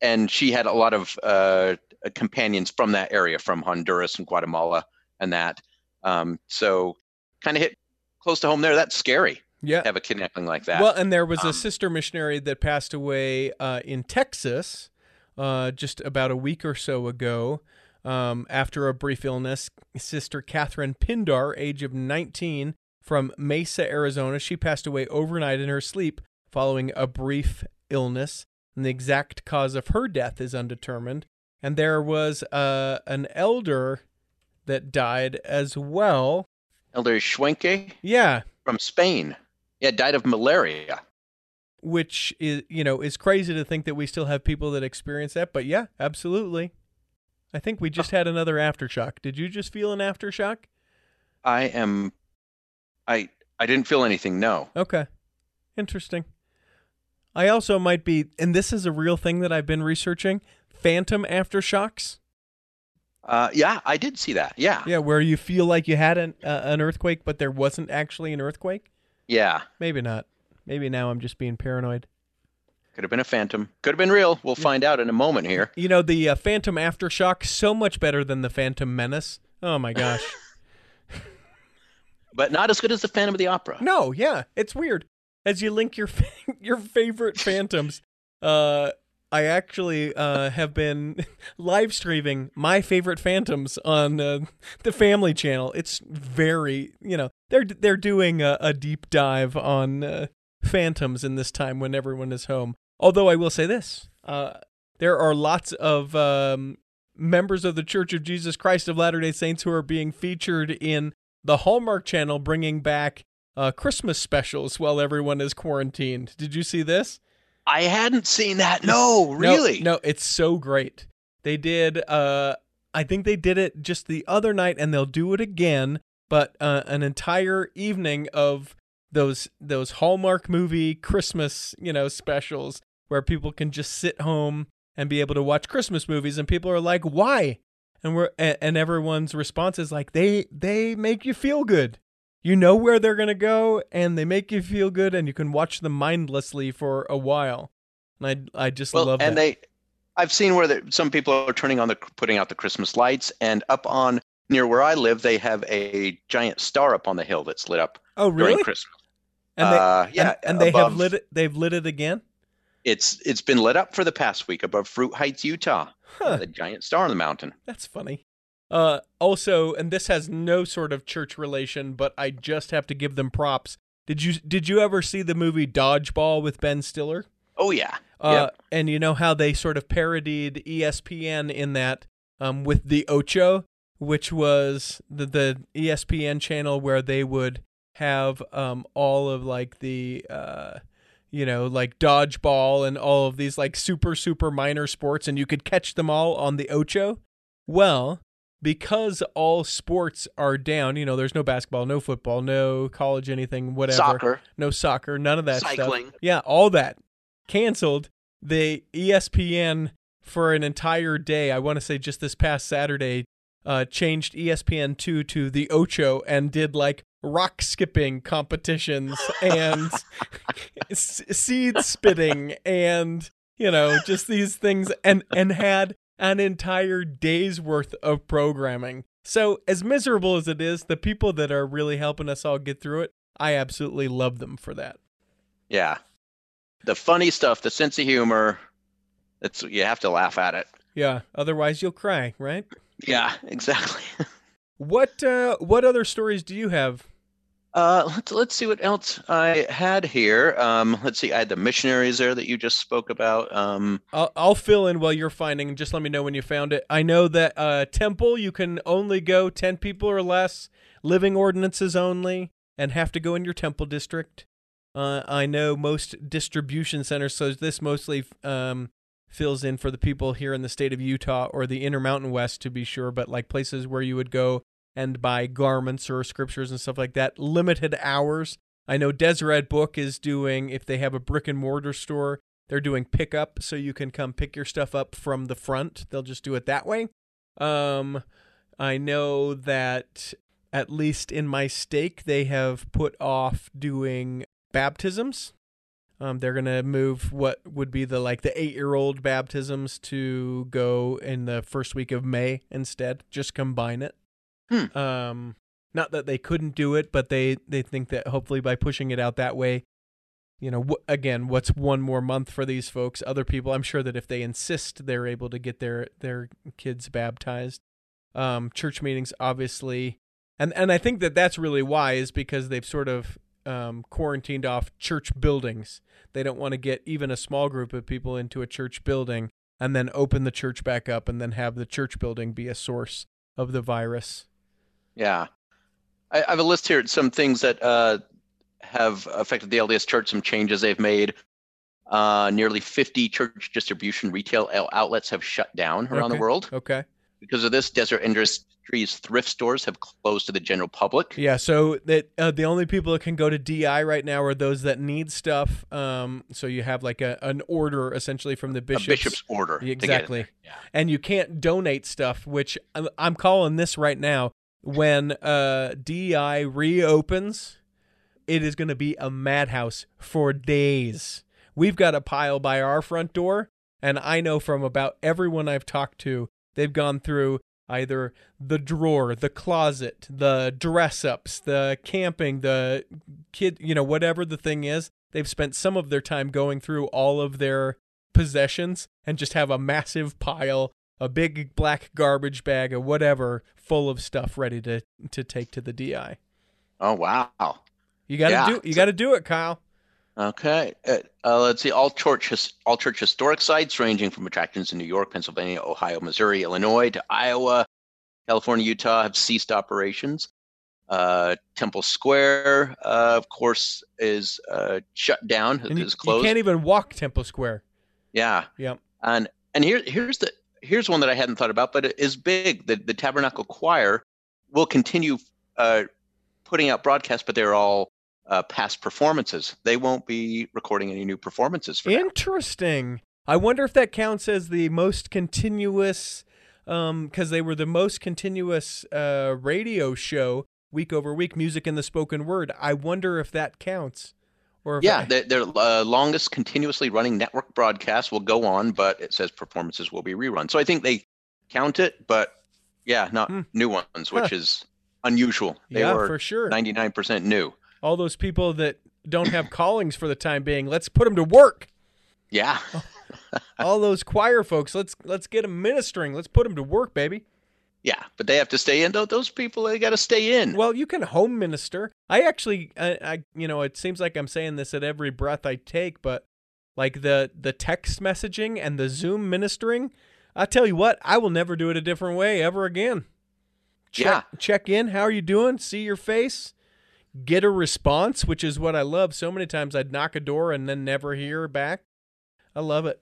and she had a lot of uh, companions from that area, from Honduras and Guatemala, and that. Um, so kind of hit close to home there. That's scary. Yeah. Have a kidnapping like that. Well, and there was a Um, sister missionary that passed away uh, in Texas uh, just about a week or so ago um, after a brief illness. Sister Catherine Pindar, age of 19, from Mesa, Arizona. She passed away overnight in her sleep following a brief illness. And the exact cause of her death is undetermined. And there was uh, an elder that died as well. Elder Schwenke Yeah, from Spain. Yeah, died of malaria. which is you know is crazy to think that we still have people that experience that but yeah absolutely i think we just had another aftershock did you just feel an aftershock I am. I I didn't feel anything. No. okay interesting i also might be and this is a real thing that i've been researching phantom aftershocks Uh, yeah, I did see that. Yeah. yeah where you feel like you had an, uh, an earthquake but there wasn't actually an earthquake Yeah. maybe not maybe now i'm just being paranoid Could have been a phantom. Could have been real. We'll find out in a moment here. you know the uh, phantom aftershock so much better than the phantom menace oh my gosh but not as good as the Phantom of the Opera. No, yeah, it's weird. As you link your fa- your favorite phantoms, uh, I actually uh, have been live streaming my favorite phantoms on uh, the Family Channel. It's very, you know, they're they're doing a, a deep dive on uh, phantoms in this time when everyone is home. Although I will say this, uh, there are lots of um, members of the Church of Jesus Christ of Latter Day Saints who are being featured in the Hallmark Channel, bringing back uh, Christmas specials while everyone is quarantined. Did you see this? I hadn't seen that. No, really? No, no, it's so great. They did. Uh, I think they did it just the other night, and they'll do it again. But uh, an entire evening of those those Hallmark movie Christmas, you know, specials where people can just sit home and be able to watch Christmas movies, and people are like, "Why?" And we're and, everyone's response is like, "They they make you feel good." You know where they're gonna go, and they make you feel good, and you can watch them mindlessly for a while. And I I just well, love and that. they, I've seen where the, some people are turning on the putting out the Christmas lights, and up on near where I live, they have a giant star up on the hill that's lit up oh really? during? Christmas. And they, uh, yeah, and, and they have lit it. They've lit it again. It's it's been lit up for the past week above Fruit Heights, Utah. Huh. The giant star on the mountain. That's funny. Uh, also, and this has no sort of church relation, but I just have to give them props. Did you did you ever see the movie Dodgeball with Ben Stiller? Oh yeah. Uh, And you know how they sort of parodied ESPN in that um, with the Ocho, which was the, the ESPN channel where they would have um, all of like the, uh, you know, like dodgeball and all of these like super, super minor sports, and you could catch them all on the Ocho. Well, because all sports are down, you know, there's no basketball, no football, no college anything, whatever Soccer, no soccer, none of that cycling. stuff. Yeah, all that canceled. The ESPN for an entire day, I want to say just this past Saturday, uh, changed ESPN two to the Ocho and did like rock skipping competitions and s- seed spitting and you know just these things and and had an entire day's worth of programming. So as miserable as it is, the people that are really helping us all get through it, I absolutely love them for that. Yeah. The funny stuff, the sense of humor. It's you have to laugh at it. Yeah, otherwise you'll cry, right? Yeah, exactly. What uh what other stories do you have? Uh, let's let's see what else I had here. Um, let's see. I had the missionaries there that you just spoke about. Um, I'll I'll fill in while you're finding. Just let me know when you found it. I know that uh temple you can only go 10 people or less, living ordinances only and have to go in your temple district. Uh I know most distribution centers so this mostly um fills in for the people here in the state of Utah or the Intermountain West to be sure, but like places where you would go and buy garments or scriptures and stuff like that. Limited hours. I know Deseret Book is doing, if they have a brick and mortar store, they're doing pickup, so you can come pick your stuff up from the front. They'll just do it that way. Um, I know that at least in my stake, they have put off doing baptisms. Um, they're gonna move what would be the like the eight year old baptisms to go in the first week of May instead. Just combine it. Hmm. Um, not that they couldn't do it, but they they think that hopefully by pushing it out that way, you know, again, what's one more month for these folks? Other people, I'm sure that if they insist, they're able to get their their kids baptized. Um, church meetings, obviously, and and I think that that's really wise because they've sort of um, quarantined off church buildings. They don't want to get even a small group of people into a church building and then open the church back up and then have the church building be a source of the virus. Yeah, I, I have a list here. Some things that uh, have affected the LDS Church. Some changes they've made. Uh, nearly 50 church distribution retail outlets have shut down around Okay. the world Okay. because of this. Deseret Industries thrift stores have closed to the general public. Yeah, so that uh, the only people that can go to DI right now are those that need stuff. Um, so you have like a an order essentially from the A bishops. bishop's order. to get it. Exactly. Yeah. and you can't donate stuff which I'm- i'm calling this right now when uh DI reopens it is going to be a madhouse for days we've got a pile by our front door and i know from about everyone i've talked to they've gone through either the drawer, the closet, the dress ups, the camping, the kid, you know, whatever the thing is. They've spent some of their time going through all of their possessions and just have a massive pile, a big black garbage bag or whatever full of stuff ready to to take to the DI. Oh wow. You got to Yeah. do you got to do it, Kyle. Okay. Uh, uh, let's see. All church, his, all church historic sites, ranging from attractions in New York, Pennsylvania, Ohio, Missouri, Illinois, to Iowa, California, Utah, have ceased operations. Uh, Temple Square, uh, of course, is uh, shut down. And you, is you closed. can't even walk Temple Square. yeah. Yep. And and here here's the here's one that I hadn't thought about, but it is big. The the Tabernacle Choir will continue uh, putting out broadcasts, but they're all uh, past performances. They won't be recording any new performances for now. Interesting. I wonder if that counts as the most continuous, um, because they were the most continuous uh, radio show week over week, music and the spoken word. I wonder if that counts, or Yeah, I- their, uh, longest continuously running network broadcast will go on, but it says performances will be rerun. So I think they count it, but yeah, not Hmm. new ones, which Huh. is unusual. They yeah, were for sure. 99% new. All those people that don't have callings for the time being, let's put them to work. Yeah. All those choir folks, let's let's get them ministering. Let's put them to work, baby. Yeah, but they have to stay in. Those people, they got to stay in. Well, you can home minister. I actually, I, I, you know, it seems like I'm saying this at every breath I take, but like the the text messaging and the Zoom ministering, I tell you what, I will never do it a different way ever again. Check, Yeah. check in. How are you doing? See your face. Get a response, which is what I love. So many times I'd knock a door and then never hear back. I love it.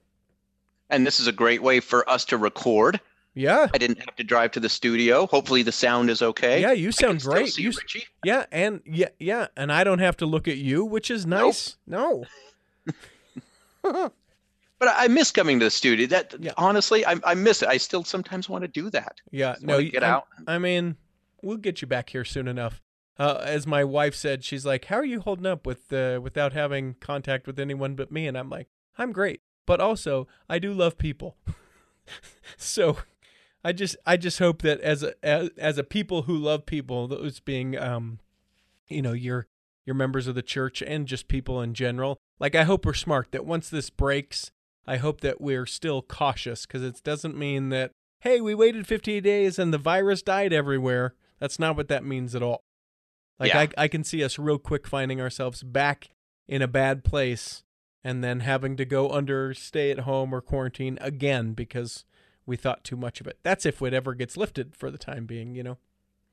and this is a great way for us to record. Yeah. I didn't have to drive to the studio. Hopefully the sound is okay. Yeah, you I sound great. You, Richie. yeah, and yeah, yeah, and I don't have to look at you, which is nice. No. But I I miss coming to the studio. That Yeah. honestly, I, I miss it. I still sometimes want to do that. Yeah, no, get I'm- out. I mean, we'll get you back here soon enough. Uh, as my wife said, she's like, "How are you holding up with uh, without having contact with anyone but me?" And I'm like, "I'm great, but also I do love people." so, I just I just hope that as a as, as a people who love people, those being um, you know, your your members of the church and just people in general. Like I hope we're smart that once this breaks, I hope that we're still cautious because it doesn't mean that hey, we waited 50 days and the virus died everywhere. That's not what that means at all. Like Yeah. I, I can see us real quick finding ourselves back in a bad place and then having to go under stay at home or quarantine again because we thought too much of it. That's if it ever gets lifted for the time being, you know.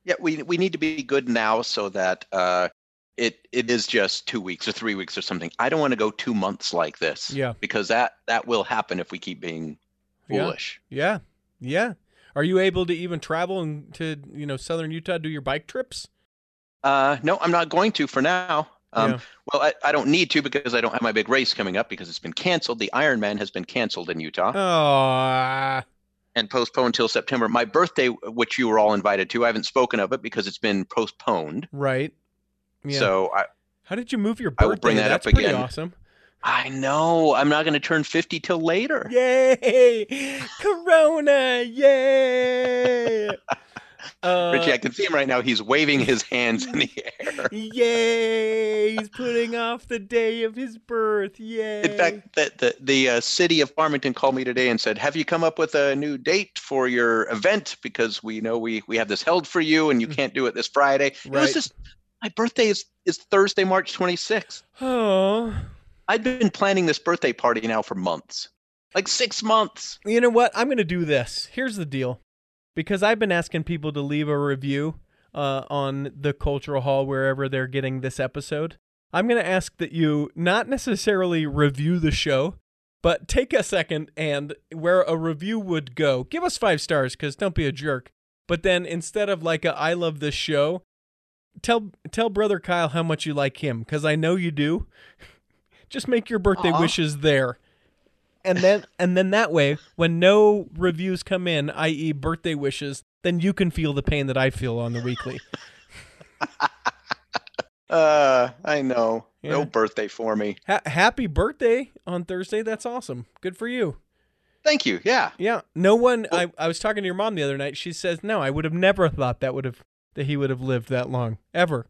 Yeah, we we need to be good now so that uh, it it is just two weeks or three weeks or something. I don't want to go two months like this. Yeah. Because that that will happen if we keep being Yeah. foolish. Yeah. Yeah. Are you able to even travel and to, you know, southern Utah do your bike trips? Uh, no, I'm not going to for now. Um, Yeah. Well, I, I don't need to because I don't have my big race coming up because it's been canceled. The Ironman has been canceled in Utah Oh, and postponed until September. My birthday, which you were all invited to, I haven't spoken of it because it's been postponed. right. Yeah. So I, How did you move your birthday? I will bring that That's up pretty again. awesome. I know I'm not going to turn 50 till later. Yay! Corona! Yay! Uh, Richie, I can see him right now. He's waving his hands in the air. Yay! He's putting off the day of his birth. Yay! In fact, the the, the uh, city of Farmington called me today and said, "Have you come up with a new date for your event? Because we know we we have this held for you, and you can't do it this Friday." It. Right. was just my birthday is is Thursday, March 26th. oh, I've been planning this birthday party now for months, like six months. you know what? I'm going to do this. Here's the deal. Because I've been asking people to leave a review uh, on the Cultural Hall wherever they're getting this episode. I'm going to ask that you not necessarily review the show, but take a second and where a review would go, give us five stars because don't be a jerk. But then instead of like a I love this show, tell tell brother Kyle how much you like him because I know you do. Just make your birthday Aw. wishes there. And then and then that way when no reviews come in, i.e. birthday wishes, then you can feel the pain that I feel on the weekly. Uh, I know. Yeah. No birthday for me. Ha- happy birthday on Thursday. That's awesome. Good for you. Thank you. Yeah. Yeah. No one. I, I was talking to your mom the other night. She says, "No, I would have never thought that would have that he would have lived that long ever."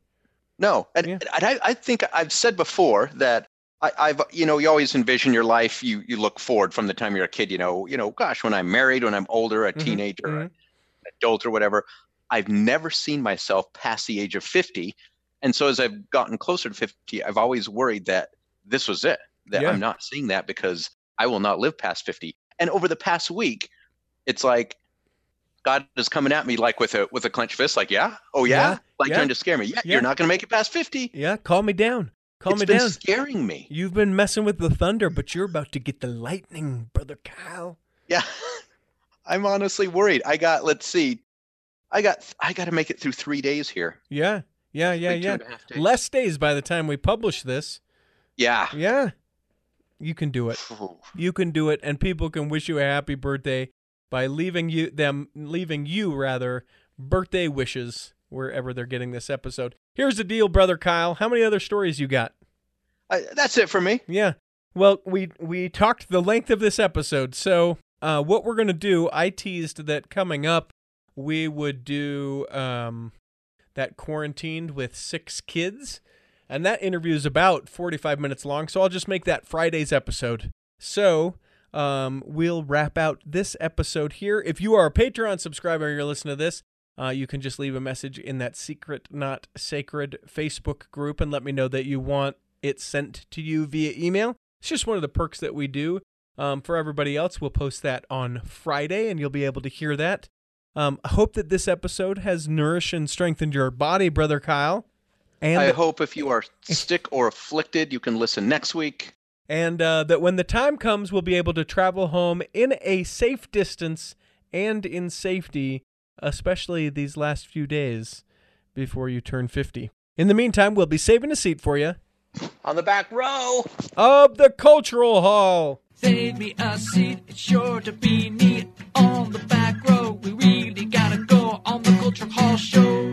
No, and, Yeah. and I, I think I've said before that I, I've you know you always envision your life. You you look forward from the time you're a kid. You know you know gosh when I'm married, when I'm older, a Mhm, teenager, mhm. an adult, or whatever. I've never seen myself past the age of 50, and so as I've gotten closer to 50, I've always worried that this was it. That Yeah. I'm not seeing that because I will not live past 50. And over the past week, it's like God is coming at me like with a with a clenched fist, like yeah, oh yeah, Yeah, like yeah. trying to scare me. Yeah, Yeah. you're not going to make it past 50 Yeah. Calm me down. Calm it's me been down. scaring me. You've been messing with the thunder, but you're about to get the lightning, brother Kyle. Yeah. I'm honestly worried. I got let's see. I got I got to make it through 3 days here. Yeah. Yeah. Yeah. Like Yeah. and a half days. Less days by the time we publish this. Yeah. Yeah. You can do it. You can do it, and people can wish you a happy birthday by leaving you them leaving you rather birthday wishes wherever they're getting this episode. Here's the deal, brother Kyle. How many other stories you got? I, that's it for me. Yeah. Well, we we talked the length of this episode, so uh, what we're gonna do, I teased that coming up, we would do um, that quarantined with six kids, and that interview is about forty-five minutes long. So I'll just make that Friday's episode. So um, we'll wrap out this episode here. If you are a Patreon subscriber and you're listening to this, uh, you can just leave a message in that secret, not sacred Facebook group and let me know that you want it sent to you via email. It's just one of the perks that we do. Um, for everybody else, we'll post that on Friday and you'll be able to hear that. Um, I hope that this episode has nourished and strengthened your body, Brother Kyle. And I hope if you are sick or afflicted, you can listen next week. and uh, that when the time comes, we'll be able to travel home in a safe distance and in safety, especially these last few days before you turn 50. In the meantime, we'll be saving a seat for you on the back row of the Cultural Hall. Save me a seat, it's sure to be neat on the back row. We really gotta go on the Cultural Hall show.